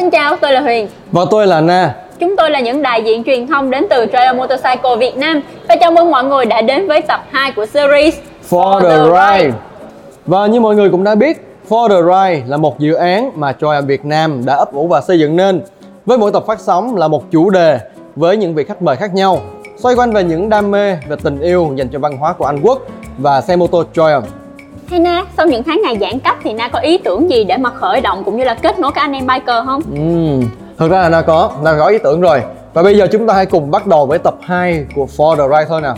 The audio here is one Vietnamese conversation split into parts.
Xin chào, tôi là Huyền. Và tôi là Na. Chúng tôi là những đại diện truyền thông đến từ Trail Motorcycle Việt Nam và chào mừng mọi người đã đến với tập 2 của series For the Ride. Và như mọi người cũng đã biết, For the Ride là một dự án mà Triumph Việt Nam đã ấp ủ và xây dựng nên. Với mỗi tập phát sóng là một chủ đề với những vị khách mời khác nhau, xoay quanh về những đam mê về tình yêu dành cho văn hóa của Anh Quốc và xe mô tô Triumph. Hey Na, sau những tháng ngày giãn cách thì Na có ý tưởng gì để mà khởi động cũng như là kết nối các anh em biker không? Ừ, thực ra là Na có, Na có ý tưởng rồi. Và bây giờ chúng ta hãy cùng bắt đầu với tập 2 của For the Ride thôi nào.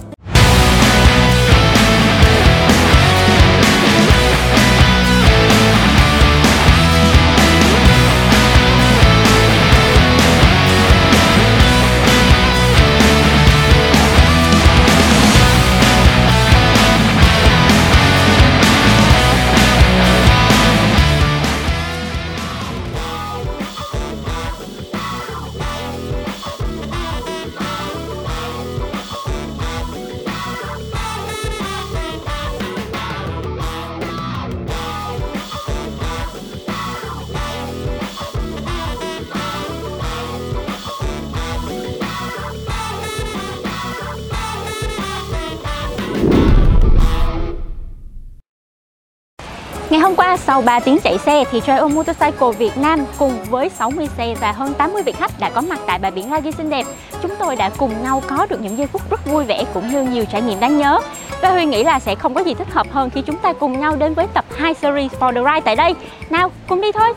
Sau 3 tiếng chạy xe thì Trail Motorcycle Việt Nam cùng với 60 xe và hơn 80 vị khách đã có mặt tại bãi biển Ragi xinh đẹp. Chúng tôi đã cùng nhau có được những giây phút rất vui vẻ cũng như nhiều trải nghiệm đáng nhớ. Và Huy nghĩ là sẽ không có gì thích hợp hơn khi chúng ta cùng nhau đến với tập 2 series For the Ride tại đây. Nào, cùng đi thôi!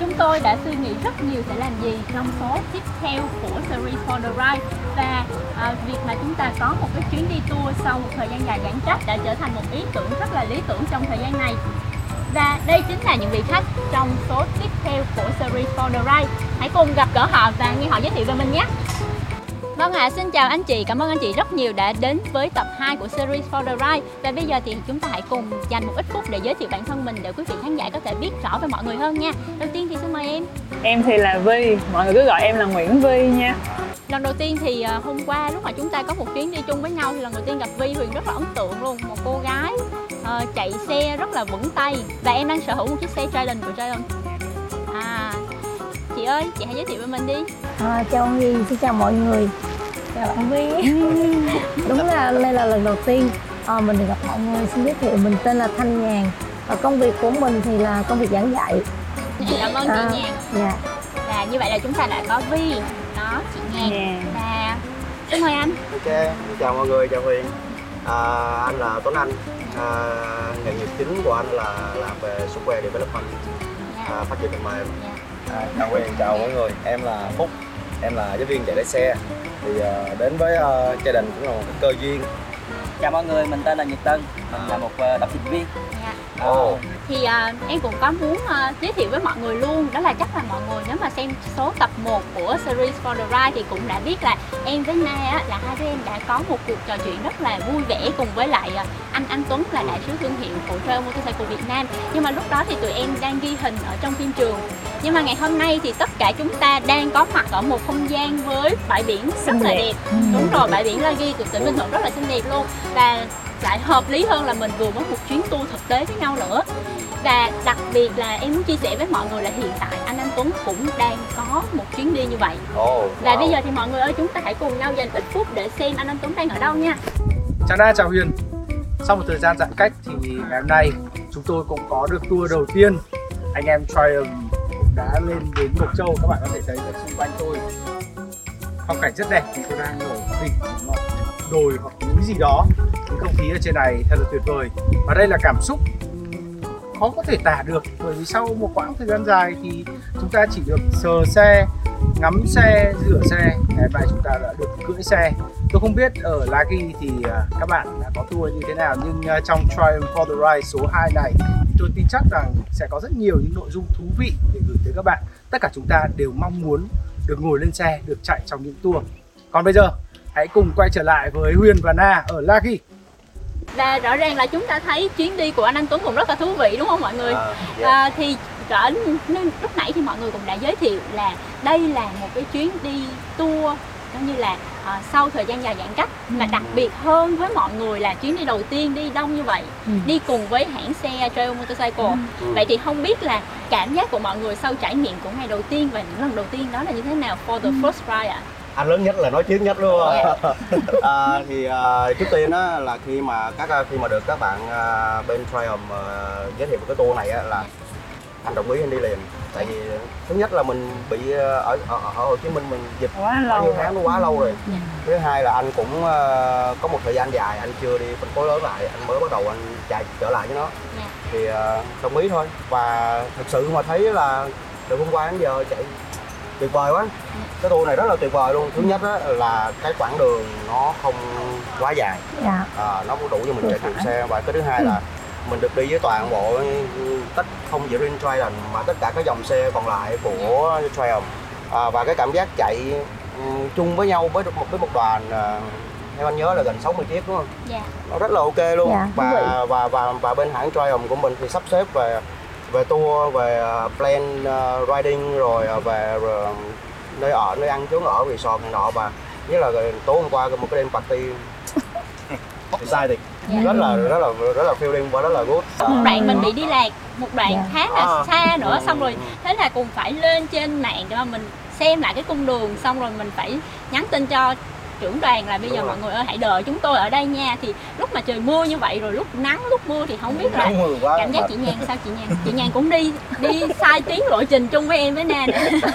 Chúng tôi đã suy nghĩ rất nhiều sẽ làm gì trong số tiếp theo của series For the Ride và à, việc mà chúng ta có một cái chuyến đi tour sau một thời gian dài giãn cách đã trở thành một ý tưởng rất là lý tưởng trong thời gian này. Và đây chính là những vị khách trong số tiếp theo của series For the Ride hãy cùng gặp gỡ họ và nghe họ giới thiệu về mình nhé. Vâng ạ, à, xin chào anh chị, cảm ơn anh chị rất nhiều đã đến với tập 2 của series For the Ride Và bây giờ thì chúng ta hãy cùng dành một ít phút để giới thiệu bản thân mình để quý vị khán giả có thể biết rõ về mọi người hơn nha. Đầu tiên thì xin mời em. Em thì là Vi, mọi người cứ gọi em là Nguyễn Vi nha Lần đầu tiên thì uh, hôm qua lúc mà chúng ta có một chuyến đi chung với nhau thì lần đầu tiên gặp Vi Huyền rất là ấn tượng luôn. Một cô gái uh, chạy xe rất là vững tay. Và em đang sở hữu một chiếc xe Triumph của Triumph À, chị ơi, chị hãy giới thiệu về mình đi. À, chào ông Huy, xin chào mọi người. Chào bạn Vi. Đúng là đây là lần đầu tiên à, mình được gặp mọi người. Xin giới thiệu mình tên là Thanh Nhàn. Và Công việc của mình thì là công việc giảng dạy. Cảm ơn chị À, Nhàn. Dạ. Và như vậy là chúng ta đã có Vi, Nhàn Nhàn. Và xin mời anh. Ok, chào mọi người, chào Huyền. À, Anh là Tuấn Anh. À, Nghề nghiệp chính của anh là làm về software development. À, phát triển phần mềm. À, Chào Huyền, chào mọi người. Em là Phúc, em là giáo viên dạy lái xe. Thì à, đến với à, gia đình cũng là một cái cơ duyên. Chào mọi người, mình tên là Nhật Tân, mình là một ờ, đọc trình viên. Dạ. Ồ, thì à, em cũng có muốn à, giới thiệu với mọi người luôn. Đó là chắc là mọi người nếu mà xem số tập 1 của series For the Ride thì cũng đã biết là em với Na á, là hai đứa em đã có một cuộc trò chuyện rất là vui vẻ cùng với lại à, anh Anh Tuấn là đại sứ thương hiệu của Trail Motorcycle Việt Nam. Nhưng mà lúc đó thì tụi em đang ghi hình ở trong phim trường. Nhưng mà ngày hôm nay thì tất cả chúng ta đang có mặt ở một không gian với bãi biển rất là đẹp. đẹp. Đúng rồi bãi biển La Ghi của tỉnh Bình Thuận rất là xinh đẹp luôn. Và lại hợp lý hơn là mình vừa có một chuyến tour thực tế với nhau nữa. Và đặc biệt là em muốn chia sẻ với mọi người là hiện tại anh Anh Tuấn cũng đang có một chuyến đi như vậy. Và wow. bây giờ thì mọi người ơi chúng ta hãy cùng nhau dành ít phút để xem anh Anh Tuấn đang ở đâu nha. Chào Na, chào Huyền. Sau một thời gian giãn cách thì ngày hôm nay chúng tôi cũng có được tour đầu tiên. Anh em Triumph đã lên đến Mộc Châu Các bạn có thể thấy ở xung quanh tôi. Phong cảnh rất đẹp thì tôi đang ở đỉnh đồi hoặc núi gì đó không khí ở trên này thật là tuyệt vời Và đây là cảm xúc khó có thể tả được Bởi vì sau một quãng thời gian dài thì chúng ta chỉ được sờ xe ngắm xe, rửa xe Ngày chúng ta đã được cưỡi xe Tôi không biết ở Lagi thì à, các bạn đã có tour như thế nào nhưng à, trong Triumph for the Ride số 2 này tôi tin chắc rằng sẽ có rất nhiều những nội dung thú vị để gửi tới các bạn. Tất cả chúng ta đều mong muốn được ngồi lên xe, được chạy trong những tour. Còn bây giờ, hãy cùng quay trở lại với Huyền và Na ở Lagi và rõ ràng là chúng ta thấy chuyến đi của anh Anh Tuấn cũng rất là thú vị đúng không mọi người À, dạ. à, thì rõ lúc nãy thì mọi người cũng đã giới thiệu là đây là một cái chuyến đi tour coi như là ờ, sau thời gian dài giãn cách mà đặc biệt hơn với mọi người là chuyến đi đầu tiên đi đông như vậy Ừ. đi cùng với hãng xe Trail Motorcycle Ừ. vậy thì không biết là cảm giác của mọi người sau trải nghiệm của ngày đầu tiên và những lần đầu tiên đó là như thế nào for the first ride ạ anh lớn nhất là nói trước nhất đúng không à, thì à, trước tiên á là khi mà các khi mà được các bạn à, bên Triumph à, giới thiệu cái tour này á là anh đồng ý anh đi liền tại vì thứ nhất là mình bị à, ở ở, ở Hồ Chí Minh mình dịch quá lâu nhiêu rồi. tháng nó quá lâu rồi Dạ. thứ hai là anh cũng à, có một thời gian dài anh chưa đi phân phối lớn lại anh mới bắt đầu anh chạy trở lại với nó Dạ. thì à, đồng ý thôi và thực sự mà thấy là từ hôm qua đến giờ chạy tuyệt vời quá. Cái tour này rất là tuyệt vời luôn. Thứ nhất á, là cái quãng đường nó không quá dài. Dạ. À, nó cũng đủ cho mình chạy trường xe. Và cái thứ hai là mình được đi với toàn bộ ừ, tất không chỉ riêng Triumph mà tất cả các dòng xe còn lại của Triumph. À, và cái cảm giác chạy ừ, chung với nhau với một với một đoàn à, theo anh nhớ là gần 60 chiếc đúng không? dạ. Nó rất là ok luôn. Dạ, và, và và và bên hãng Triumph của mình thì sắp xếp về về tour về uh, plan uh, riding rồi uh, về uh, nơi ở nơi ăn chỗ ở resort này nọ và nhất là tối hôm qua một cái đêm party sai thì Dạ. rất là rất là rất là feeling và rất là good một đoạn mình bị đi lạc một đoạn Dạ. khá là À. xa nữa xong rồi ừ. thế là cùng phải lên trên mạng để mà mình xem lại cái cung đường xong rồi mình phải nhắn tin cho trưởng đoàn là bây Đúng giờ rồi. mọi người ơi hãy đợi chúng tôi ở đây nha. Thì lúc mà trời mưa như vậy rồi lúc nắng lúc mưa thì không biết là quá cảm giác chị Nhan sao? Chị Nhan chị Nhan cũng đi đi sai tuyến lộ trình chung với em với Na nữa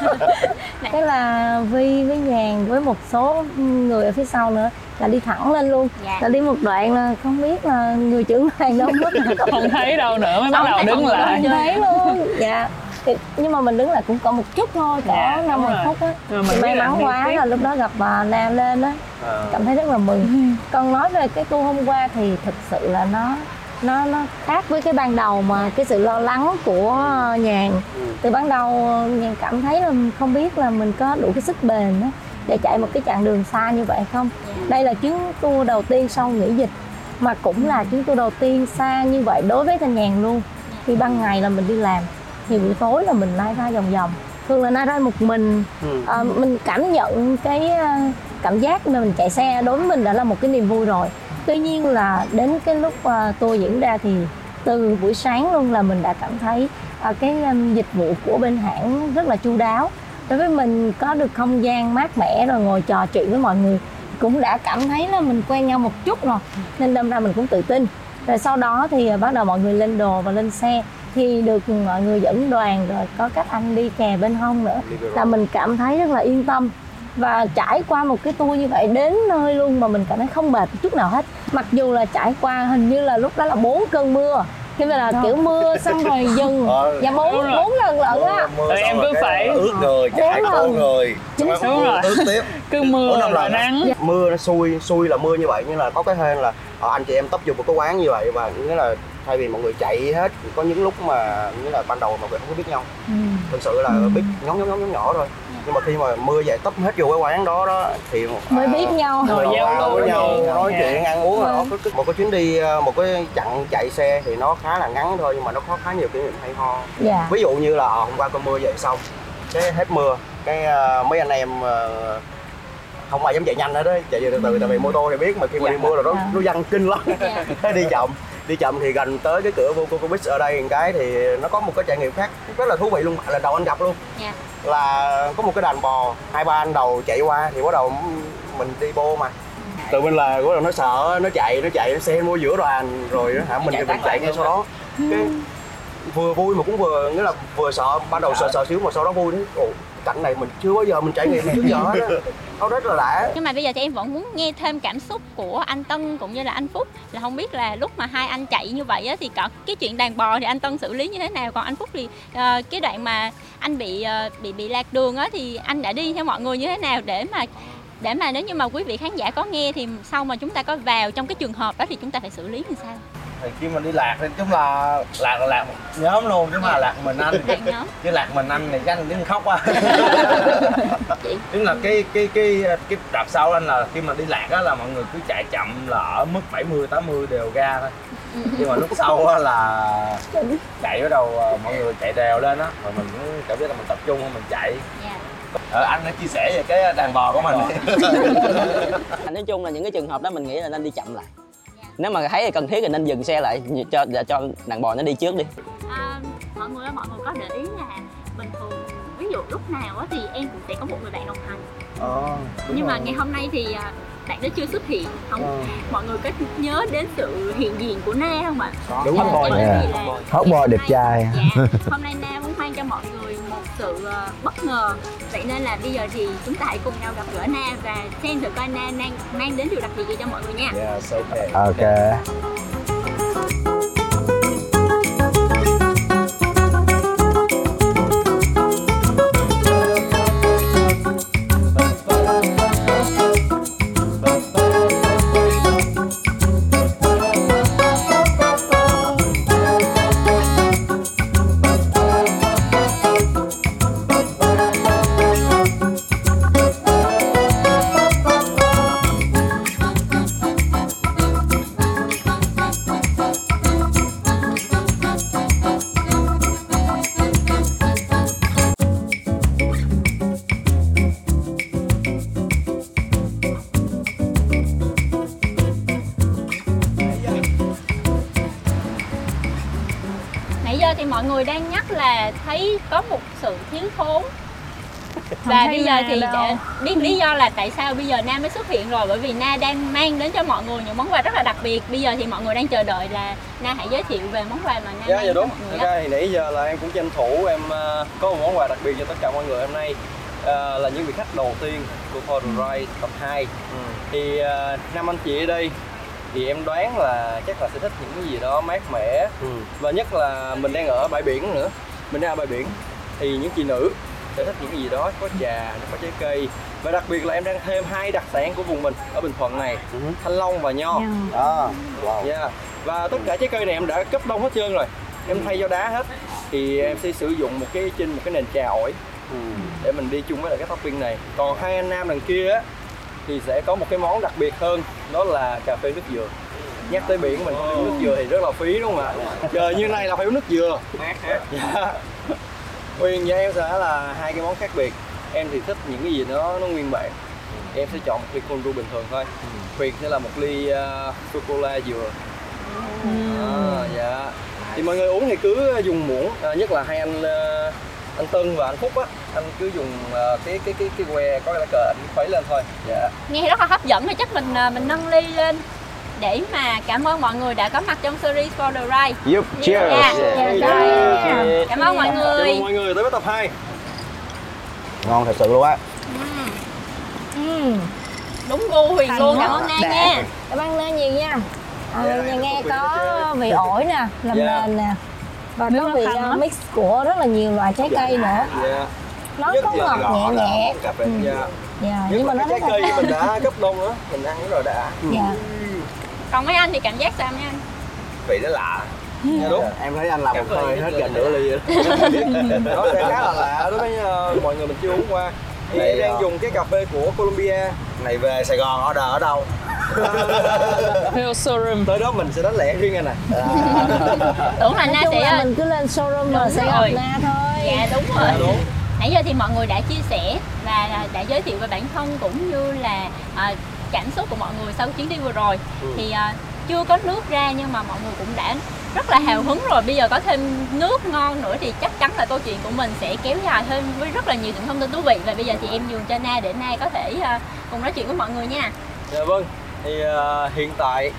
cái là Vi với Nhàn với một số người ở phía sau nữa là đi thẳng lên luôn. Dạ. Là đi một đoạn là không biết là người trưởng đoàn đâu mất. Không thấy đâu nữa mới bắt Không đầu đứng lại. đâu. thấy luôn. Dạ thì, nhưng mà mình đứng lại cũng còn một chút thôi cỡ Dạ, năm mười rồi. phút á thì mình may là mắn quá biết. là lúc đó gặp bà Nam lên á À. cảm thấy rất là mừng còn nói về cái tour hôm qua thì thực sự là nó nó nó khác với cái ban đầu mà cái sự lo lắng của nhàn Ừ. từ ban đầu nhàn cảm thấy là không biết là mình có đủ cái sức bền đó để chạy một cái chặng đường xa như vậy không đây là chuyến tour đầu tiên sau nghỉ dịch mà cũng là chuyến tour đầu tiên xa như vậy đối với thanh nhàn luôn khi ban ngày là mình đi làm thì buổi tối là mình lai ra vòng vòng. Thường là lai ra một mình. Ừ. Ờ, mình cảm nhận cái ờ, cảm giác mà mình chạy xe đối với mình đã là một cái niềm vui rồi. Tuy nhiên là đến cái lúc uh, tour diễn ra thì từ buổi sáng luôn là mình đã cảm thấy ờ, cái um, dịch vụ của bên hãng rất là chu đáo. Đối với mình có được không gian mát mẻ rồi ngồi trò chuyện với mọi người cũng đã cảm thấy là mình quen nhau một chút rồi. Nên đâm ra mình cũng tự tin. Rồi sau đó thì bắt đầu mọi người lên đồ và lên xe thì được mọi người dẫn đoàn rồi có các anh đi kè bên hông nữa là rồi. mình cảm thấy rất là yên tâm và trải qua một cái tour như vậy đến nơi luôn mà mình cảm thấy không mệt chút nào hết mặc dù là trải qua hình như là lúc đó là bốn cơn mưa khi mà là kiểu mưa xong rồi dừng Ờ. và bốn rồi. bốn lần lận á xong em rồi cứ phải- ướt người chạy rồi. người Chính xác. rồi rồi. ướt tiếp cứ mưa năm rồi á. nắng mưa nó xui xui là mưa như vậy nhưng là có cái hên là ờ, anh chị em tấp vô một cái quán như vậy và nghĩa là thay vì mọi người chạy hết có những lúc mà nghĩa là ban đầu mọi người không có biết nhau. Ừ. thực sự là biết nhóm nhóm nhóm nhóm nhỏ thôi. Nhưng mà khi mà mưa về tấp hết vô cái quán đó đó thì mới à, biết nhau. Rồi giao lưu với nhau nói Dạ. chuyện ăn uống rồi đó. Một cái chuyến đi ờ, một cái chặng chạy xe thì nó khá là ngắn thôi nhưng mà nó có khá nhiều kỷ niệm hay ho. Dạ. Ví dụ như là ờ, hôm qua cơn mưa dậy xong cái hết mưa cái ờ, mấy anh em ờ, không ai dám chạy nhanh hết đấy chạy từ từ tại vì mô tô thì biết mà khi mà đi mưa là nó Dạ. nó văng kinh lắm. Dạ. Thế đi chậm đi chậm thì gần tới cái cửa vô Coco Beach ở đây một cái thì nó có một cái trải nghiệm khác. Rất là thú vị luôn. Lần đầu anh gặp luôn. Dạ. là có một cái đàn bò. Hai ba anh đầu chạy qua thì bắt đầu mình đi bô mà. Từ bên là bắt đầu nó sợ nó chạy nó chạy nó xen vô giữa đoàn rồi hả? Mình thì mình chạy ngay sau đó. cái vừa vui mà cũng vừa nghĩa là vừa sợ ban đầu sợ. sợ xíu mà sau đó vui đấy ồ cảnh này mình chưa bao giờ mình trải nghiệm trước giờ hết á. Nó rất là lạ. nhưng mà bây giờ thì em vẫn muốn nghe thêm cảm xúc của anh Tân cũng như là anh Phúc. Là không biết là lúc mà hai anh chạy như vậy á, thì có cái chuyện đàn bò thì anh Tân xử lý như thế nào? Còn anh Phúc thì uh, cái đoạn mà anh bị uh, bị bị lạc đường á thì anh đã đi theo mọi người như thế nào? Để mà để mà nếu như mà quý vị khán giả có nghe thì sau mà chúng ta có vào trong cái trường hợp đó thì chúng ta phải xử lý như sao? Thì khi mà đi lạc thì chúng là lạc là lạc nhóm luôn chứ là lạc mình anh. Chứ lạc mình anh thì chắc anh đứng khóc quá. Tức là cái cái cái cái đợt sau anh là khi mà đi lạc á là mọi người cứ chạy chậm là ở mức 70 80 đều ga thôi. Nhưng mà lúc sau á là chạy bắt đầu ờ, mọi người chạy đều lên á rồi mình cũng cảm giác là mình tập trung mình chạy. Dạ. ờ, anh đã chia sẻ về cái đàn bò của mình. Nói chung là những cái trường hợp đó mình nghĩ là nên đi chậm lại nếu mà thấy cần thiết thì nên dừng xe lại cho để cho đàn bò nó đi trước đi à, mọi người ơi, mọi người có để ý là bình thường ví dụ lúc nào á thì em cũng sẽ có một người bạn đồng hành Ờ, đúng nhưng mà rồi. ngày hôm nay thì à, bạn đó chưa xuất hiện không Ờ. mọi người có nhớ đến sự hiện diện của na không ạ Đúng Dạ, rồi. là Hot boy đẹp trai. dạ, hôm nay na muốn mang cho mọi người một sự ờ, bất ngờ. Vậy nên là bây giờ thì chúng ta hãy cùng nhau gặp gỡ na và xem thử coi na mang, mang đến điều đặc biệt gì cho mọi người nha. Yes okay ok mọi người đang nhắc là thấy có một sự thiếu thốn. Và bây giờ thì để- biết lý do là tại sao bây giờ Na mới xuất hiện rồi? Bởi vì Na đang mang đến cho mọi người những món quà rất là đặc biệt. Bây giờ thì mọi người đang chờ đợi là Na hãy giới thiệu về món quà mà Na Dạ mang dạ cho đúng. mọi người Thật ra thì nãy giờ là em cũng tranh thủ em ờ, có một món quà đặc biệt cho tất cả mọi người hôm nay. Ờ, là những vị khách đầu tiên của For the Ride tập 2 thì ờ, năm anh chị ở đây thì em đoán là chắc là sẽ thích những cái gì đó mát mẻ. Và nhất là mình đang ở bãi biển nữa. Mình đang ở bãi biển. Thì những chị nữ sẽ thích những cái gì đó có trà nó có trái cây. Và đặc biệt là em đang thêm hai đặc sản của vùng mình ở Bình Thuận này thanh long và nho. Đó Yeah. Và tất cả trái cây này em đã cấp đông hết trơn rồi. Em thay cho đá hết. Thì em sẽ sử dụng một cái trên một cái nền trà ổi Để mình đi chung với lại cái topping này. Còn hai anh nam đằng kia á Thì sẽ có một cái món đặc biệt hơn Đó là cà phê nước dừa. Nhắc tới biển mình không uống nước dừa thì rất là phí đúng không ạ? Trời như này là phải uống nước dừa. Dạ Huyền và em sẽ là hai cái món khác biệt. Em thì thích những cái gì nó nó nguyên bản. Em sẽ chọn một ly cold brew bình thường thôi. Huyền sẽ là một ly uh, sô-cô-la dừa. À, dạ. Thì mọi người uống thì cứ dùng muỗng à, nhất là hai anh ờ, anh Tân và anh Phúc á anh cứ dùng ờ, cái cái cái cái que có cái lá cờ anh khuấy lên thôi. Dạ. Nghe rất là hấp dẫn thì chắc mình à, mình nâng ly lên để mà cảm ơn mọi người đã có mặt trong series For the Ride. Dạ, cheers. dạ, rồi. cảm ơn mọi cảm người. ơn mọi người tới với tập 2 ngon thật sự luôn á. Ừm, đúng gu huyền Thành luôn. cảm ơn Na nha. Cảm ơn Lê nhiều nha. À, Dạ, nhà em nghe có vị ổi nè làm Dạ. nền nè và Nước có nó vị uh, mix của rất là nhiều loại trái cây nữa. Dạ. Nó Nhất có ngọt nhẹ nhẹ. cà phê dạ. Dạ, nhưng mà nó trái là cây mình đã cấp đông đó mình ăn là đã. Dạ. Còn mấy anh thì cảm giác sao mấy anh? Vị nó lạ. Dạ. Đúng. Em thấy anh làm một hơi hết gần nửa ly. Rồi nó sẽ khá là lạ. Đối với ờ, mọi người mình chưa uống qua. Thì em đang ờ, dùng cái cà phê của Colombia. Này về Sài Gòn order ở đâu Real showroom. Tới đó mình sẽ đánh lẻ riêng anh nè tưởng là nói Na chung sẽ là mình cứ lên showroom rồi Đúng sẽ gặp. Na thôi. Dạ đúng rồi. Dạ, đúng. Nãy giờ thì mọi người đã chia sẻ và đã giới thiệu về bản thân cũng như là à, cảm xúc của mọi người sau chuyến đi vừa rồi. Thì à, chưa có nước ra nhưng mà mọi người cũng đã rất là hào hứng rồi. Bây giờ có thêm nước ngon nữa thì chắc chắn là câu chuyện của mình sẽ kéo dài thêm với rất là nhiều những thông tin thú vị. Và bây giờ thì em nhường cho Na để Na có thể à, cùng nói chuyện với mọi người nha. Dạ vâng, thì ờ, hiện tại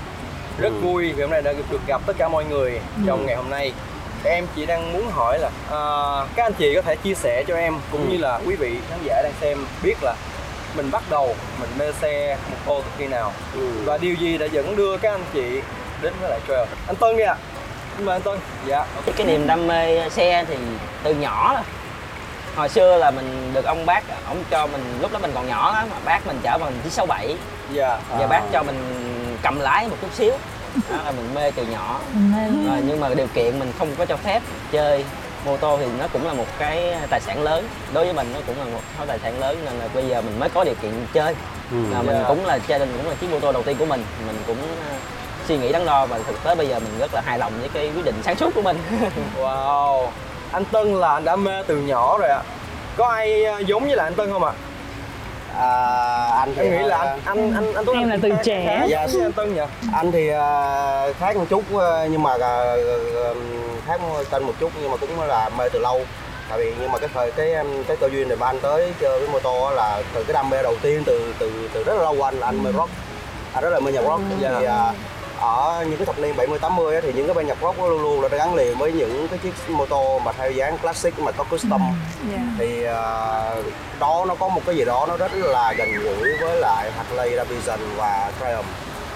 rất vui vì hôm nay đã được gặp tất cả mọi người trong ngày hôm nay. Em chỉ đang muốn hỏi là ờ, các anh chị có thể chia sẻ cho em cũng như là quý vị khán giả đang xem biết là mình bắt đầu mình mê xe một ô từ khi nào và điều gì đã dẫn đưa các anh chị đến với lại trail. Anh Tân kìa. Xin mời anh Tân. Dạ. cái niềm đam mê xe thì từ nhỏ rồi hồi xưa là mình được ông bác ông cho mình lúc đó mình còn nhỏ mà bác mình chở bằng chiếc 67 Dạ. giờ bác cho mình cầm lái một chút xíu. Đó là mình mê từ nhỏ. Rồi, nhưng mà điều kiện mình không có cho phép chơi mô tô thì nó cũng là một cái tài sản lớn. Đối với mình nó cũng là một cái tài sản lớn nên là bây giờ mình mới có điều kiện chơi. Là mình Dạ. cũng là gia đình cũng là chiếc mô tô đầu tiên của mình. Mình cũng ờ, suy nghĩ đắn đo và thực tế bây giờ mình rất là hài lòng với cái quyết định sáng suốt của mình. Wow. Anh Tân là anh đã mê từ nhỏ rồi ạ. có ai ờ, giống như là anh Tân không ạ? à, anh thì em nghĩ là anh anh anh anh Tuấn Em là từ trẻ. giống anh Tân nhỉ. Anh thì à, khác một chút à, nhưng mà à, à, khác tên một chút nhưng mà cũng là mê từ lâu. Tại vì nhưng mà cái thời cái cái cơ duyên để mà anh tới chơi với mô tô là từ cái đam mê đầu tiên từ từ từ rất là lâu anh là anh mê rock. Anh rất là mê nhạc rock. Thì à, ở những cái thập niên 70 80 á, thì những cái nhạc rock nó luôn luôn là gắn liền với những cái chiếc mô tô mà theo dáng classic mà có custom. Thì à, đó nó có một cái gì đó nó rất là gần gũi với lại Harley Davidson và Triumph.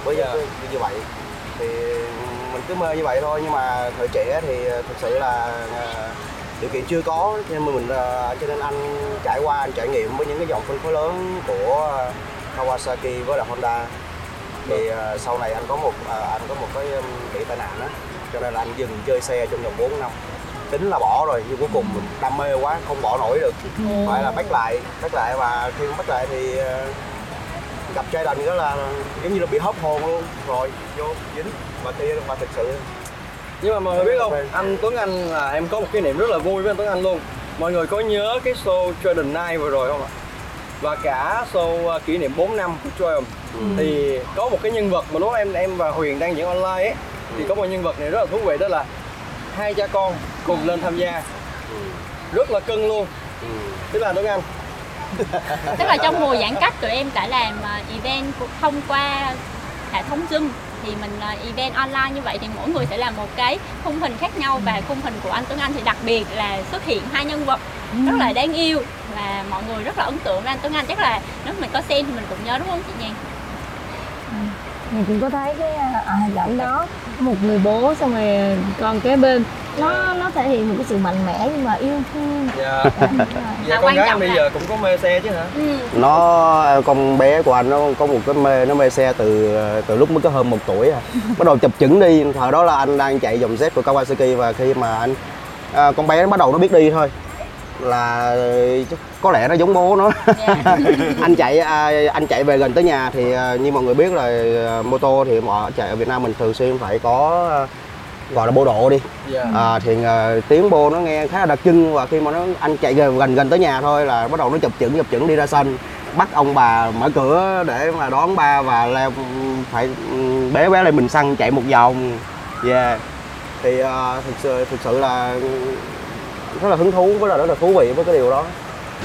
Với những cái như vậy. Thì mình cứ mê như vậy thôi nhưng mà thời trẻ thì thực sự là à, điều kiện chưa có nên mình à, cho nên anh trải qua anh trải nghiệm với những cái dòng phân khối lớn của Kawasaki với là Honda thì à, sau này anh có một à, anh có một cái bị tai nạn đó cho nên là anh dừng chơi xe trong vòng 4 năm. Tính là bỏ rồi nhưng cuối cùng mình đam mê quá không bỏ nổi được. Phải là bắt lại bắt lại và khi bắt lại thì à, gặp trai đành đó là giống như là bị hấp hồn luôn. Rồi vô dính. Và kia mà thực sự nhưng mà mọi người biết không? Anh Tuấn Anh là em có một kỷ niệm rất là vui với anh Tuấn Anh luôn. Mọi người có nhớ cái show Jordan Night vừa rồi không ạ và cả show uh, kỷ niệm 4 năm của Triumph thì có một cái nhân vật mà lúc em em và Huyền đang diễn online ấy thì có một nhân vật này rất là thú vị đó là hai cha con cùng lên tham gia. Rất là cưng luôn. Tức là Tuấn Anh. Tức là trong mùa giãn cách tụi em đã làm ờ, event của- thông qua hệ thống Zoom thì mình ờ, event online như vậy thì mỗi người sẽ làm một cái khung hình khác nhau và khung hình của anh Tuấn Anh thì đặc biệt là xuất hiện hai nhân vật rất là đáng yêu và mọi người rất là ấn tượng với anh Tuấn Anh. Chắc là nếu mình có xem thì mình cũng nhớ đúng không chị Nhàn? mình cũng có thấy cái à, hình ảnh đó một người bố xong rồi con kế bên. Nó nó thể hiện một cái sự mạnh mẽ nhưng mà yêu thương. Dạ. Dạ, dạ À, con quan gái bây là- giờ cũng có mê xe chứ hả? Ừ. nó con bé của anh nó có một cái mê nó mê xe từ từ lúc mới có hơn một tuổi à. Bắt đầu chụp chững đi. Thời đó là anh đang chạy dòng Z của Kawasaki và khi mà anh à, con bé nó bắt đầu nó biết đi thôi là có lẽ nó giống bố nó. Dạ. anh chạy à, anh chạy về gần tới nhà thì à, như mọi người biết là à, mô tô thì mọi chạy ở Việt Nam mình thường xuyên phải có gọi là bô độ đi. Dạ. À, thì à, tiếng bô nó nghe khá là đặc trưng và khi mà nó anh chạy gần gần gần tới nhà thôi là bắt đầu nó chụp chững chụp chững đi ra sân bắt ông bà mở cửa để mà đón ba và leo phải bé bé lên bình xăng chạy một vòng. Yeah thì à, thực sự thực sự là rất là hứng thú với là rất là thú vị với cái điều đó.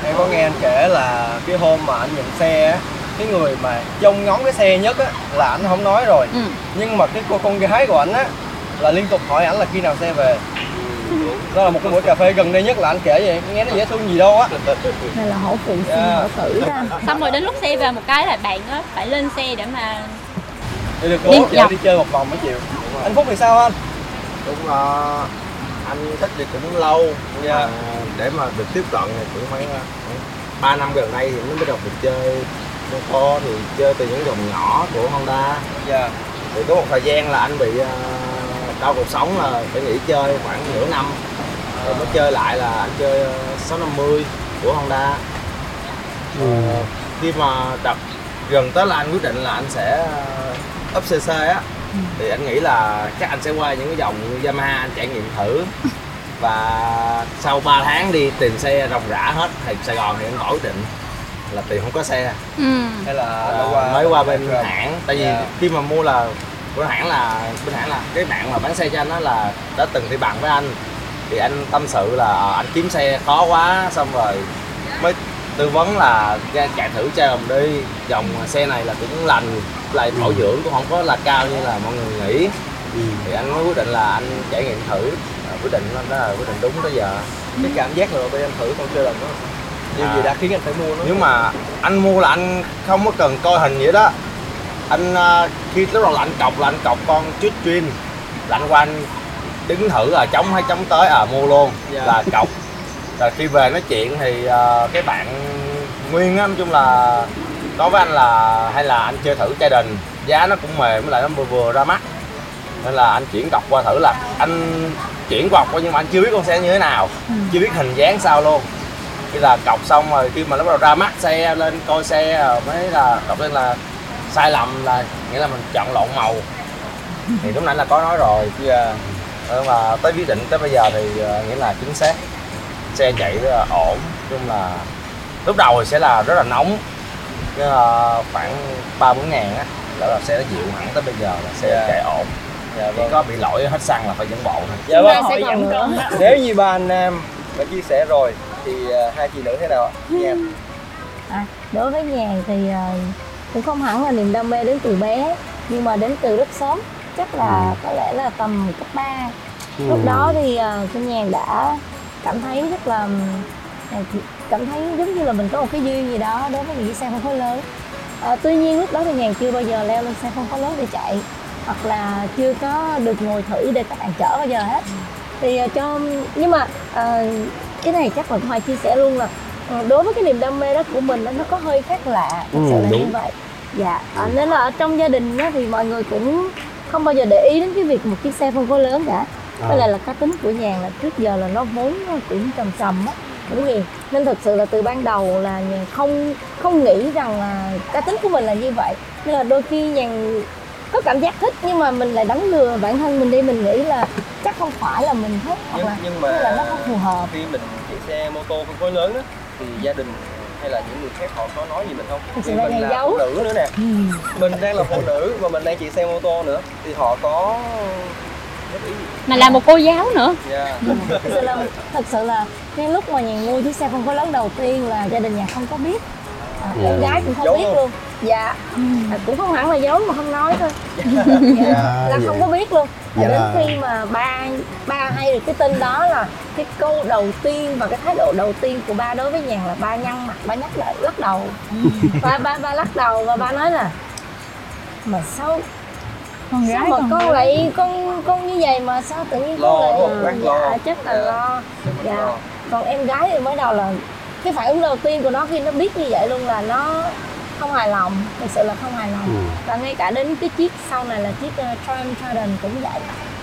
Em có nghe anh kể là cái hôm mà anh nhận xe á cái người mà trông ngóng cái xe nhất á là anh không nói rồi. Ừ. nhưng mà cái cô con gái của anh á là liên tục hỏi ảnh là khi nào xe về. Đó là một cái buổi cà phê gần đây nhất là anh kể vậy. Nghe nó dễ thương gì đâu á. Này là hổ phụ Dạ. hổ tử ra xong rồi đến lúc xe về một cái là bạn á phải lên xe để mà được Đi bố chở dọc. đi chơi một vòng mấy chiều anh phúc thì sao anh? Cũng là anh thích thì cũng lâu nhưng Dạ. mà để mà được tiếp cận thì cũng phải uh, ba năm gần đây thì mới bắt đầu được chơi mô tô thì chơi từ những dòng nhỏ của Honda. Dạ. Thì có một thời gian là anh bị uh, đau cuộc sống là phải nghỉ chơi khoảng nửa năm. Rồi mới chơi lại là anh chơi uh, 650 của Honda. Ờ, khi mà đập gần tới là anh quyết định là anh sẽ up cc á thì anh nghĩ là chắc anh sẽ qua những cái dòng Yamaha anh trải nghiệm thử. Và sau 3 tháng đi tìm xe ròng rã hết thì Sài Gòn thì anh quyết định là tiền không có xe. Ừ. hay là À, mới qua bên hãng. tại vì Dạ. khi mà mua là bên hãng là bên hãng là cái bạn mà bán xe cho anh đó là đã từng đi bằng với anh. Thì anh tâm sự là ờ, anh kiếm xe khó quá. Xong rồi mới tư vấn là chạy thử cho ông đi. Dòng xe này là cũng lành lại bảo dưỡng cũng không có là cao như là mọi người nghĩ. Thì anh mới quyết định là anh trải nghiệm thử. À, quyết định đó là quyết định đúng tới giờ. Cái cảm giác đầu tiên anh thử con chơi lần đó điều gì À. đã khiến anh phải mua nó? Nhưng mà anh mua là anh không có cần coi hình vậy đó. Anh à, khi lúc đầu là anh cọc là anh cọc con chít chuyên. Là anh qua anh đứng thử là chống hay chống tới à mua luôn. Dạ. là cọc rồi khi về nói chuyện thì à, cái bạn nguyên á nói chung là nói với anh là hay là anh chơi thử chai đình giá nó cũng mềm với lại nó vừa vừa ra mắt. Nên là anh chuyển cọc qua thử là anh chuyển cọc qua nhưng mà anh chưa biết con xe như thế nào chưa biết hình dáng sao luôn. Khi là cọc xong rồi khi mà nó bắt đầu ra mắt xe lên coi xe rồi mới là đọc lên là sai lầm là nghĩa là mình chọn lộn màu. Thì lúc nãy là có nói rồi dạ nhưng mà tới quyết định tới bây giờ thì ờ, nghĩa là chính xác xe chạy rất là ổn. Chung là lúc đầu thì sẽ là rất là nóng cái uh, khoảng ba bốn ngàn á là, là xe nó dịu hẳn tới bây giờ là xe Dạ. chạy ổn. Dạ chỉ có bị lỗi hết xăng là phải dẫn bộ thôi. Dạ vâng. Sẽ Hỏi nữa. cân đó. nếu như ba anh nam đã chia sẻ rồi thì ờ, hai chị nữ thế nào ạ? À, đối với nhàn thì ờ, cũng không hẳn là niềm đam mê đến từ bé nhưng mà đến từ rất sớm. Chắc là có lẽ là tầm cấp 3 lúc đó thì uh, cô nhàn đã cảm thấy rất là ờ, cảm thấy giống như là mình có một cái duyên gì đó đối với những xe phân khối lớn. Ờ, tuy nhiên lúc đó thì nhàn chưa bao giờ leo lên xe phân khối lớn để chạy hoặc là chưa có được ngồi thử để các bạn chở bao giờ hết. Thì ờ, cho nhưng mà ờ, cái này chắc là phải chia sẻ luôn là đối với cái niềm đam mê đó của mình đó, nó có hơi khác lạ thực sự là như vậy. Dạ ờ, nên là ở trong gia đình đó, thì mọi người cũng không bao giờ để ý đến cái việc một chiếc xe phân khối lớn cả với lại là cá tính của nhàn là trước giờ là nó vốn nó cũng trầm trầm á đúng gì nên thực sự là từ ban đầu là nhàn không không nghĩ rằng là cá tính của mình là như vậy. Nên là đôi khi nhàn có cảm giác thích nhưng mà mình lại đánh lừa bản thân mình đi mình nghĩ là chắc không phải là mình thích hoặc nhưng, là nhưng mà là nó không phù hợp. khi mình chạy xe mô tô phân khối lớn á thì gia đình hay là những người khác họ có nói gì mình không? Sự là mình là giấu. phụ nữ nữa nè. Mình đang là phụ nữ và mình đang chạy xe mô tô nữa thì họ có mà là một cô giáo nữa. Dạ. Thật sự là thật sự là cái lúc mà nhàn mua chiếc xe phân khối lớn đầu tiên là gia đình nhàn không có biết. À, em gái cũng không Giấu biết luôn. luôn. Dạ. À, cũng không hẳn là giấu mà không nói thôi. Dạ. là không có biết luôn. Dạ. đến khi mà ba ba hay được cái tin đó là cái câu đầu tiên và cái thái độ đầu tiên của ba đối với nhàn là ba nhăn mặt ba nhắc lại lắc đầu. Ba ba ba lắc đầu và ba nói là mà sao con sao gái mà con con lại con con như vậy mà sao tự nhiên Lo, con lại lo. dạ chắc là Dạ. lo. dạ. còn em gái thì mới đầu là cái phản ứng đầu tiên của nó khi nó biết như vậy luôn là nó không hài lòng. Thực sự là không hài lòng. Ừ. và ngay cả đến cái chiếc sau này là chiếc uh, Triumph Trident cũng vậy.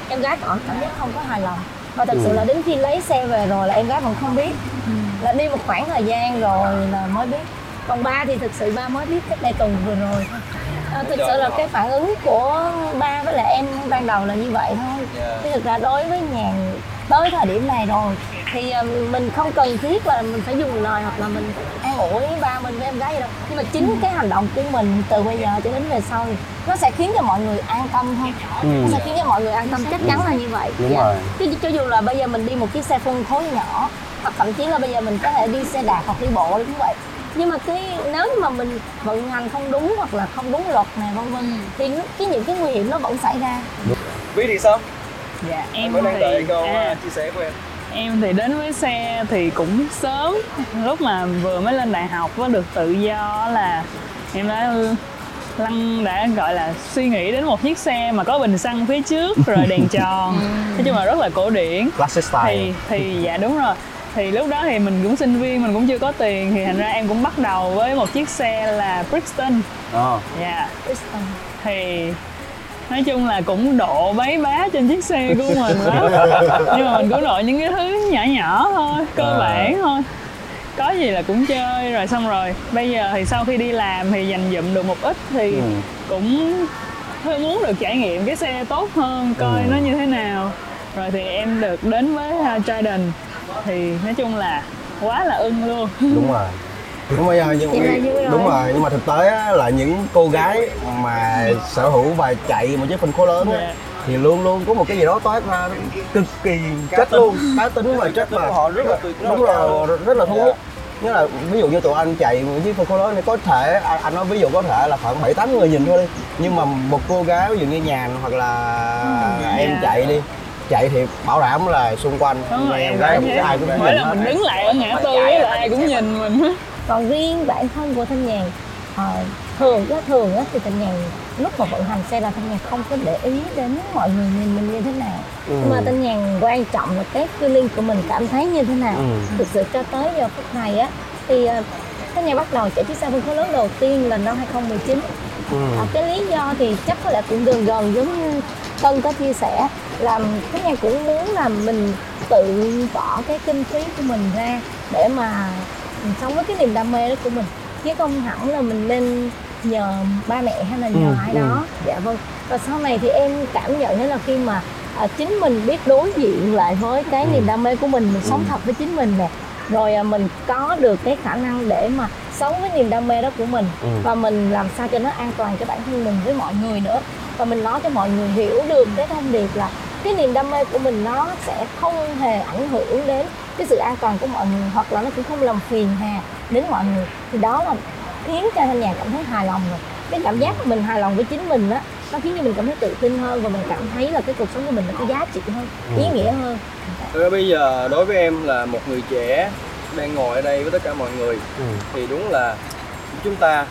Em gái tỏ cảm giác không có hài lòng. Và thật Ừ. sự là đến khi lấy xe về rồi là em gái vẫn không biết. Là đi một khoảng thời gian rồi là mới biết. Còn ba thì thực sự ba mới biết cách đây tuần vừa rồi thôi à, thực sự là cái phản ứng của ba với lại em ban đầu là như vậy thôi. Dạ. chứ thực ra đối với nhàn tới thời điểm này rồi thì um, mình không cần thiết là mình phải dùng lời hoặc là mình an ủi ba mình với em gái gì đâu. Nhưng mà chính cái hành động của mình từ bây giờ cho đến về sau thì nó sẽ khiến cho mọi người an tâm thôi nó sẽ khiến cho mọi người an tâm. Chắc chắn là như vậy. Đúng Dạ. rồi. chứ cho dù là bây giờ mình đi một chiếc xe phân khối nhỏ hoặc thậm chí là bây giờ mình có thể đi xe đạp hoặc đi bộ cũng vậy nhưng mà cái nếu như mà mình vận hành không đúng hoặc là không đúng luật này vân vân thì cái những cái nguy hiểm nó vẫn xảy ra. Vy thì sao? Dạ. Em em mới đang thì đợi câu à, à, chia sẻ của em. Em thì đến với xe thì cũng sớm lúc mà vừa mới lên đại học có được tự do là em đã lăng đã gọi là suy nghĩ đến một chiếc xe mà có bình xăng phía trước rồi đèn tròn. Nói chung là rất là cổ điển. Classic style. Thì thì dạ đúng rồi thì lúc đó thì mình cũng sinh viên mình cũng chưa có tiền thì thành ra em cũng bắt đầu với một chiếc xe là Brixton Ờ. dạ thì nói chung là cũng độ bấy bá trên chiếc xe của mình lắm nhưng mà mình cũng độ những cái thứ nhỏ nhỏ thôi cơ À. bản thôi có gì là cũng chơi rồi xong rồi bây giờ thì sau khi đi làm thì dành dụm được một ít thì Ừ. cũng hơi muốn được trải nghiệm cái xe tốt hơn coi Ừ. nó như thế nào rồi thì em được đến với uh, Trident thì nói chung là quá là ưng luôn đúng rồi đúng rồi nhưng là rồi. đúng rồi nhưng mà thực tế á, là những cô gái mà sở hữu và chạy một chiếc phân khối lớn á, Dạ. thì luôn luôn có một cái gì đó toát ra cực kỳ chất luôn cá tính và chất mà họ rất là là đúng rồi rất là thu Dạ. hút nghĩa là ví dụ như tụi anh chạy một chiếc phân khối lớn này có thể anh, anh nói ví dụ có thể là khoảng bảy tám người nhìn thôi đi nhưng mà một cô gái ví dụ như nhàn hoặc là em dạ. chạy đi chạy thì bảo đảm là xung quanh. Đúng rồi, em gái ai cũng mỗi nhìn lần mình đứng lại ở ngã tư á là ai cũng nhìn mình còn riêng bản thân của thanh nhàn ờ, thường á thường á thì thanh nhàn lúc mà vận hành xe là thanh nhàn không có để ý đến mọi người nhìn mình như thế nào. Nhưng mà thanh nhàn quan trọng là cái feeling của mình cảm thấy như thế nào. Ừ. thực sự cho tới giờ phút này á thì ờ, thanh nhàn bắt đầu chạy chiếc xe phân khối lớn đầu tiên là năm 2019 Ừ. À, cái lý do thì chắc có lẽ cũng gần gần giống như Tân có chia sẻ là cái nhà cũng muốn là mình tự bỏ cái kinh phí của mình ra để mà mình sống với cái niềm đam mê đó của mình. Chứ không hẳn là mình nên nhờ ba mẹ hay là nhờ Ừ, ai ừ. đó. Dạ vâng. Và sau này thì em cảm nhận đó là khi mà à, chính mình biết đối diện lại với cái niềm đam mê của mình mình sống thật với chính mình nè. Rồi à, mình có được cái khả năng để mà sống với niềm đam mê đó của mình Ừ. và mình làm sao cho nó an toàn cho bản thân mình với mọi người nữa và mình nói cho mọi người hiểu được cái thông điệp là cái niềm đam mê của mình nó sẽ không hề ảnh hưởng đến cái sự an toàn của mọi người hoặc là nó cũng không làm phiền hà đến mọi người. Thì đó là khiến cho thanh nhàn cảm thấy hài lòng rồi. Cái cảm giác mình hài lòng với chính mình á nó khiến cho mình cảm thấy tự tin hơn và mình cảm thấy là cái cuộc sống của mình nó có giá trị hơn ý nghĩa hơn. Ra bây giờ đối với em là một người trẻ đang ngồi ở đây với tất cả mọi người Ừ. thì đúng là chúng ta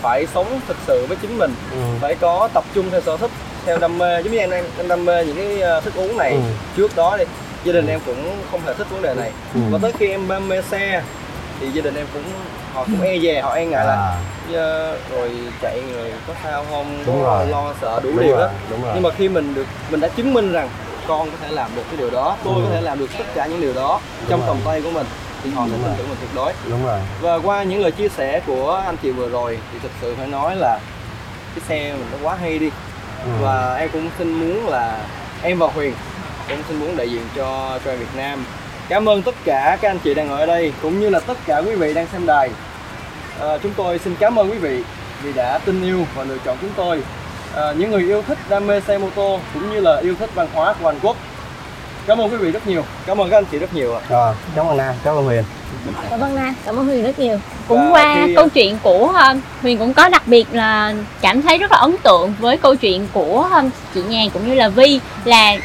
phải sống thực sự với chính mình Ừ. phải có tập trung theo sở thích theo đam mê giống như em em, em đam mê những cái ờ, thức uống này Ừ. trước đó đi gia đình em cũng không hề thích vấn đề này Ừ. và tới khi em đam mê xe thì gia đình em cũng họ cũng e dè họ e ngại là À, "Ờ, rồi chạy rồi có sao không Đúng rồi. lo sợ đủ đúng điều rồi, đó đúng rồi. nhưng mà khi mình được mình đã chứng minh rằng con có thể làm được cái điều đó tôi Ừ. có thể làm được tất cả những điều đó trong rồi. tầm tay của mình thì họ sẽ tin tưởng mình tuyệt đối. Đúng rồi. Và qua những lời chia sẻ của anh chị vừa rồi thì thực sự phải nói là cái xe mình nó quá hay đi. Ừ. và em cũng xin muốn là em và Huyền cũng xin muốn đại diện cho cho Việt Nam. Cảm ơn tất cả các anh chị đang ngồi ở đây cũng như là tất cả quý vị đang xem đài. À, chúng tôi xin cảm ơn quý vị vì đã tin yêu và lựa chọn chúng tôi. À, những người yêu thích đam mê xe mô tô cũng như là yêu thích văn hóa của Hàn Quốc cảm ơn quý vị rất nhiều. Cảm ơn các anh chị rất nhiều ạ. Rồi cảm ơn nam cảm ơn huyền. Cảm ơn Nam cảm ơn Huyền rất nhiều. Cũng Và qua khi- câu chuyện của um, Huyền cũng có đặc biệt là cảm thấy rất là ấn tượng với câu chuyện của um, chị Nhàn cũng như là Vi là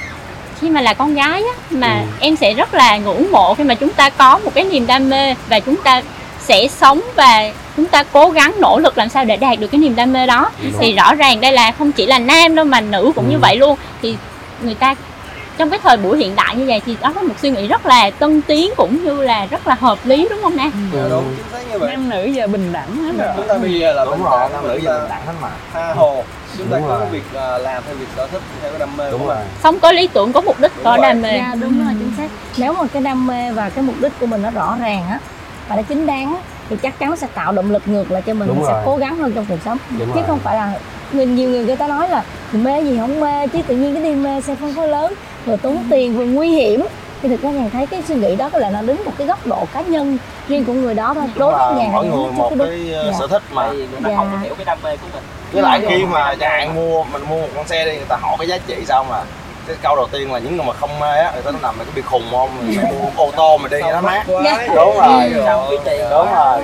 khi mà là con gái á, mà Ừ. em sẽ rất là ngưỡng mộ khi mà chúng ta có một cái niềm đam mê và chúng ta sẽ sống và chúng ta cố gắng nỗ lực làm sao để đạt được cái niềm đam mê đó. Thì rõ ràng đây là không chỉ là nam đâu mà nữ cũng như Ừ. vậy luôn. Thì người ta trong cái thời buổi hiện đại như vậy thì đó là một suy nghĩ rất là tân tiến cũng như là rất là hợp lý đúng không nè? Dạ đúng chính xác như vậy. Nam nữ giờ bình đẳng hết rồi. chúng ta bây giờ là đúng rồi nam nữ giờ bình đẳng hết mà. tha hồ. Chúng ta Đúng có rồi. việc ờ, làm theo việc sở thích theo cái đam mê đúng của rồi. Sống có lý tưởng có mục đích Đúng có rồi. đam mê. Dạ đúng rồi chính xác. Nếu mà cái đam mê và cái mục đích của mình nó rõ ràng á và nó chính đáng á, thì chắc chắn nó sẽ tạo động lực ngược lại cho mình Đúng mình sẽ cố gắng hơn trong cuộc sống. Đúng chứ rồi. không phải là người nhiều người người ta nói là mê gì không mê chứ tự nhiên cái đi mê xe phân khối lớn vừa tốn tiền vừa nguy hiểm. Thì thực ra nhàn thấy cái suy nghĩ đó có lẽ là đứng một cái góc độ cá nhân riêng của người đó thôi. Đối với nhàn mỗi thì người nó một đúng. cái ờ, Dạ. sở thích mà. Người ta Dạ. không hiểu cái đam mê của mình. Với lại khi mà chẳng mua mình mua một con xe đi người ta hỏi cái giá trị xong là cái câu đầu tiên là những người mà không mê á người ta nói là mày có bị khùng không? Mày mua ô tô mà đi nó mát. Quá đúng rồi. Sao đúng rồi.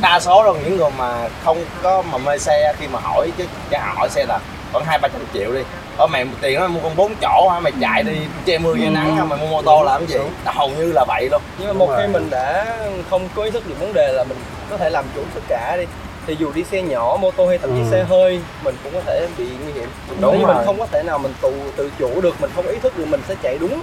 Đa số là những người mà không có mà mê xe khi mà hỏi cái cái hỏi xe là khoảng hai ba trăm triệu đi ở mày tiền đó mua con bốn chỗ hả? Mày chạy đi che mưa che nắng hả? Mày mua mô tô làm cái gì? Hầu như là vậy luôn. Nhưng mà một khi mình đã không có ý thức được vấn đề là mình có thể làm chủ tất cả đi thì dù đi xe nhỏ mô tô hay thậm chí Ừ. xe hơi mình cũng có thể bị nguy hiểm. Đúng Bởi vì mình rồi. không có thể nào mình tự tự chủ được mình không ý thức được mình sẽ chạy đúng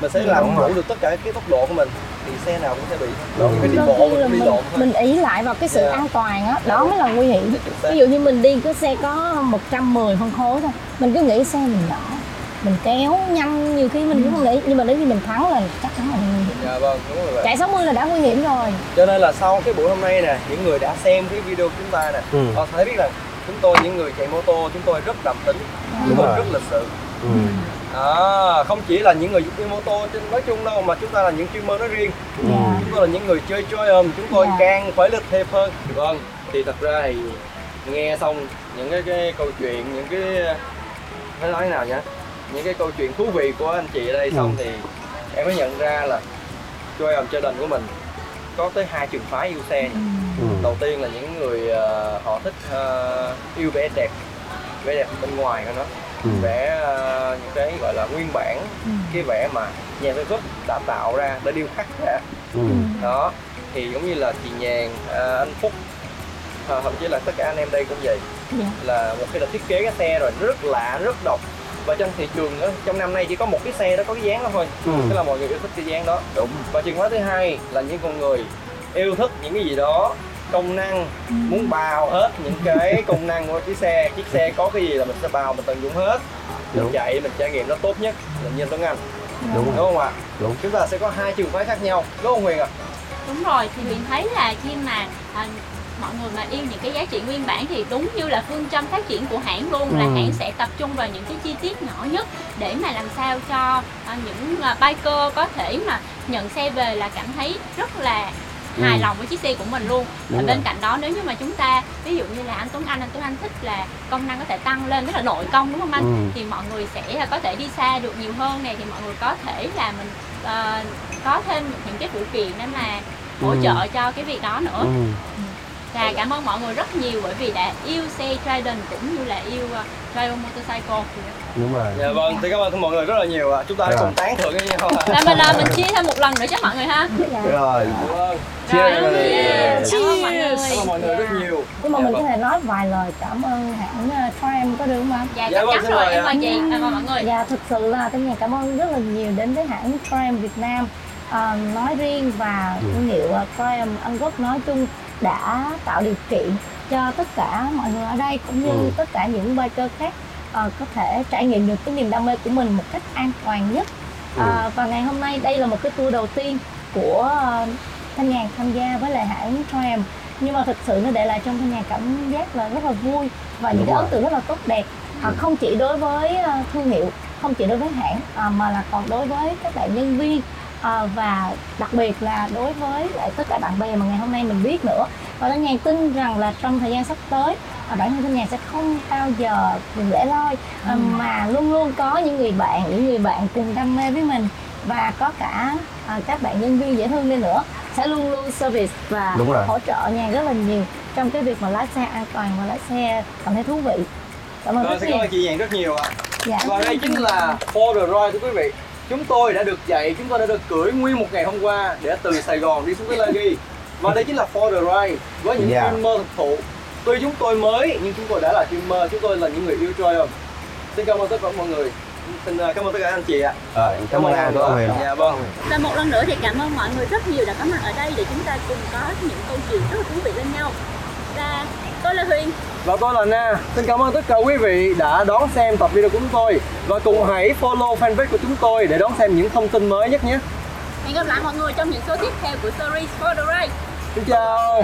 mình sẽ làm rồi. được tất cả cái tốc độ của mình thì xe nào cũng sẽ bị Đúng. phải đi bộ mình là đi mình, lộn mình ý lại vào cái sự Dạ. an toàn á đó mới là nguy hiểm ví dụ như mình đi cái xe có 110 phân khối thôi mình cứ nghĩ xe mình nhỏ mình kéo nhanh nhiều khi mình cũng không ý. nhưng mà đến khi mình thắng là chắc chắn là nguy hiểm dạ vâng đúng rồi vậy chạy 60 là đã nguy hiểm rồi cho nên là sau cái buổi hôm nay nè những người đã xem cái video của chúng ta nè Ừ. họ sẽ biết rằng chúng tôi những người chạy mô tô chúng tôi rất đậm tính chúng tôi rất lịch sự ừ. À, không chỉ là những người yêu mô tô nói chung đâu mà chúng ta là những streamer nói riêng Dạ. chúng tôi là những người chơi chơi ôm chúng tôi Dạ. càng phải lịch thêm hơn vâng thì thật ra thì nghe xong những cái, cái câu chuyện những cái phải nói thế nào nhá những cái câu chuyện thú vị của anh chị ở đây xong Ừ. thì em mới nhận ra là chơi ôm chơi đành của mình có tới hai trường phái yêu xe nhỉ. Ừ. đầu tiên là những người ờ, họ thích ờ, yêu vẻ đẹp vẻ đẹp bên ngoài của nó Ừ. vẽ ờ, những cái gọi là nguyên bản cái vẽ mà nhà sản xuất đã tạo ra đã điêu khắc ra Ừ. đó thì giống như là chị nhàn à, anh phúc à, thậm chí là tất cả anh em đây cũng vậy Dạ. là một khi là thiết kế cái xe rồi rất lạ rất độc và trong thị trường đó, trong năm nay chỉ có một cái xe đó có cái dáng đó thôi Ừ. tức là mọi người yêu thích cái dáng đó đúng và trường phái thứ hai là những con người yêu thích những cái gì đó công năng muốn bào hết những cái công năng của chiếc xe. Chiếc xe có cái gì là mình sẽ bào mình tận dụng hết. Mình Đúng. chạy mình trải nghiệm nó tốt nhất. Là như Tuấn Anh. Đúng. Đúng rồi không ạ? Đúng. chúng ta sẽ có hai trường phái khác nhau. Đúng không Huyền ạ? Đúng rồi thì huyền thấy là khi mà à, mọi người mà yêu những cái giá trị nguyên bản thì đúng như là phương châm phát triển của hãng luôn là Ừ. hãng sẽ tập trung vào những cái chi tiết nhỏ nhất để mà làm sao cho à, những à, biker có thể mà nhận xe về là cảm thấy rất là hài Ừ. lòng với chiếc xe của mình luôn Đúng rồi. bên cạnh đó nếu như mà chúng ta ví dụ như là anh Tuấn Anh anh Tuấn Anh thích là công năng có thể tăng lên tức là nội công đúng không anh Ừ. thì mọi người sẽ có thể đi xa được nhiều hơn này thì mọi người có thể là mình ờ, có thêm những cái phụ kiện để mà hỗ Ừ. trợ cho cái việc đó nữa Ừ. và cảm ơn mọi người rất nhiều bởi vì đã yêu xe Trident cũng như là yêu uh, Trident Motorcycle đúng rồi Dạ vâng, thì cảm ơn mọi người rất là nhiều ạ. Chúng ta hãy Dạ. cùng tán thưởng với nhau. và mình uh, mình chia thêm một lần nữa cho mọi người ha Dạ. Rồi. Vâng. Rồi, Cheers. cảm ơn mọi người Cảm ơn mọi người rất nhiều. nhưng mà mình Dạ có vâng. thể nói vài lời cảm ơn hãng uh, Triumph có được không anh? dạ Dạ chắc vâng, chắn rồi em ạ. mời chị cảm ơn mọi người Dạ thực sự là Tân Nhàn cảm ơn rất là nhiều đến với hãng Triumph Việt Nam à, nói riêng và thương hiệu uh, Triumph Anh Quốc nói chung đã tạo điều kiện cho tất cả mọi người ở đây cũng như Ừ. tất cả những biker khác ờ, có thể trải nghiệm được cái niềm đam mê của mình một cách an toàn nhất Ừ. À, và ngày hôm nay đây là một cái tour đầu tiên của uh, Thanh Nhàn tham gia với lại hãng Triumph nhưng mà thực sự nó để lại trong Thanh Nhàn cảm giác là rất là vui và những Đúng cái rồi. ấn tượng rất là tốt đẹp à, không chỉ đối với ờ, thương hiệu không chỉ đối với hãng à, mà là còn đối với các bạn nhân viên à, và đặc biệt là đối với lại tất cả bạn bè mà ngày hôm nay mình biết nữa và Thanh Nhàn tin rằng là trong thời gian sắp tới à, bản thân Thanh Nhàn sẽ không bao giờ mình lẻ loi à, mà luôn luôn có những người bạn những người bạn cùng đam mê với mình và có cả à, các bạn nhân viên dễ thương đi nữa sẽ luôn luôn service và hỗ trợ Nhàn rất là nhiều trong cái việc mà lái xe an toàn và lái xe cảm thấy thú vị cảm ơn Vâng, rất cảm nhiều ơn chị Nhàn rất nhiều ạ. dạ. Và đây chính là For the Ride thưa quý vị. Chúng tôi đã được dạy, chúng tôi đã được cưỡi nguyên một ngày hôm qua để từ Sài Gòn đi xuống tới La Ghi. Và đây chính là For the Ride với những Dạ. streamer thực thụ. Tuy chúng tôi mới nhưng chúng tôi đã là streamer, chúng tôi là những người yêu Triumph. Xin cảm ơn tất cả mọi người. Xin uh, cảm ơn tất cả anh chị ạ. Rồi, cảm ơn anh, cảm ơn Huyền. Dạ vâng. và một lần nữa thì cảm ơn mọi người rất nhiều đã có mặt ở đây để chúng ta cùng có những câu chuyện rất là thú vị bên nhau và tôi là Huyền Và tôi là Na. Xin cảm ơn tất cả quý vị đã đón xem tập video của chúng tôi và cùng hãy follow fanpage của chúng tôi để đón xem những thông tin mới nhất nhé. hẹn gặp lại mọi người trong những số tiếp theo của series For the Ride Xin chào.